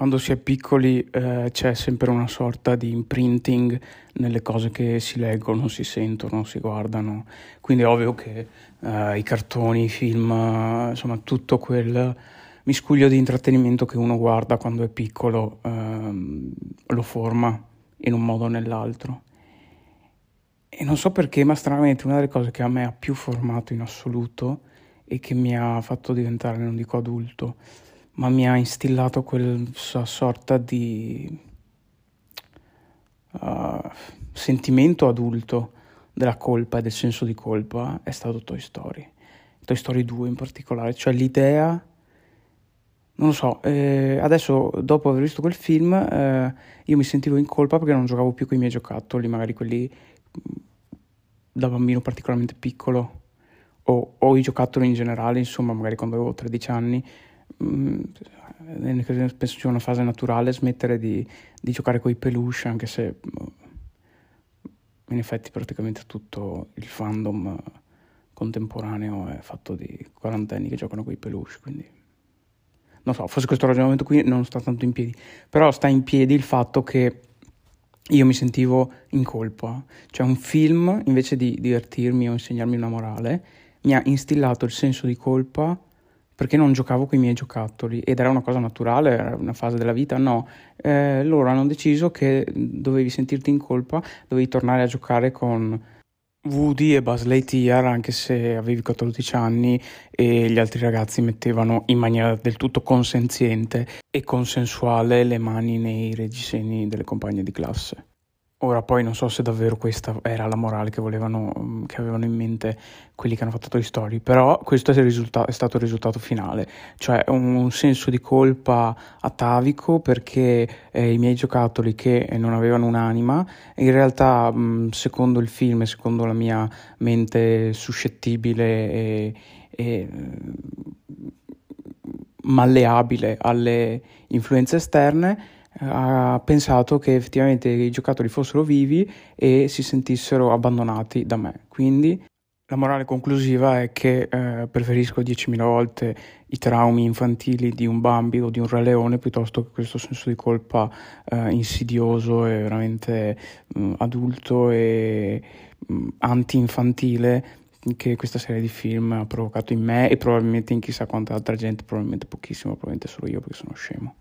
quando si è piccoli eh, c'è sempre una sorta di imprinting nelle cose che si leggono, si sentono, si guardano. Quindi è ovvio che eh, i cartoni, i film, insomma tutto quel miscuglio di intrattenimento che uno guarda quando è piccolo ehm, lo forma in un modo o nell'altro. E non so perché, ma stranamente una delle cose che a me ha più formato in assoluto e che mi ha fatto diventare, non dico adulto, ma mi ha instillato quella sorta di uh, sentimento adulto della colpa e del senso di colpa è stato Toy Story. Toy Story 2 in particolare, cioè l'idea non lo so, eh, adesso dopo aver visto quel film eh, io mi sentivo in colpa perché non giocavo più con i miei giocattoli, magari quelli mm, da bambino particolarmente piccolo o, o i giocattoli in generale, insomma magari quando avevo 13 anni, penso sia una fase naturale smettere di, di giocare con i peluche anche se mm, in effetti praticamente tutto il fandom contemporaneo è fatto di quarantenni che giocano con i peluche, quindi non so, forse questo ragionamento qui non sta tanto in piedi, però sta in piedi il fatto che io mi sentivo in colpa, cioè un film invece di divertirmi o insegnarmi una morale mi ha instillato il senso di colpa perché non giocavo con i miei giocattoli ed era una cosa naturale, era una fase della vita, no, eh, loro hanno deciso che dovevi sentirti in colpa, dovevi tornare a giocare con Woody e Buzz Lightyear, anche se avevi 14 anni e gli altri ragazzi mettevano in maniera del tutto consenziente e consensuale le mani nei reggiseni delle compagne di classe. Ora poi non so se davvero questa era la morale che, volevano, mm, che avevano in mente quelli che hanno fatto Toy Story, però questo è, risulta- è stato il risultato finale, cioè un, un senso di colpa atavico perché eh, i miei giocattoli che non avevano un'anima, in realtà mh, mm, secondo il film secondo la mia mente suscettibile e, e mm, malleabile alle influenze esterne, ha pensato che effettivamente i giocattoli fossero vivi e si sentissero abbandonati da me. Quindi la morale conclusiva è che eh, preferisco 10.000 volte i traumi infantili di un Bambi o di un Re Leone piuttosto che questo senso di colpa eh, insidioso e veramente mh, mm, adulto e mh, mm, anti-infantile che questa serie di film ha provocato in me e probabilmente in chissà quanta altra gente, probabilmente pochissimo, probabilmente solo io perché sono scemo.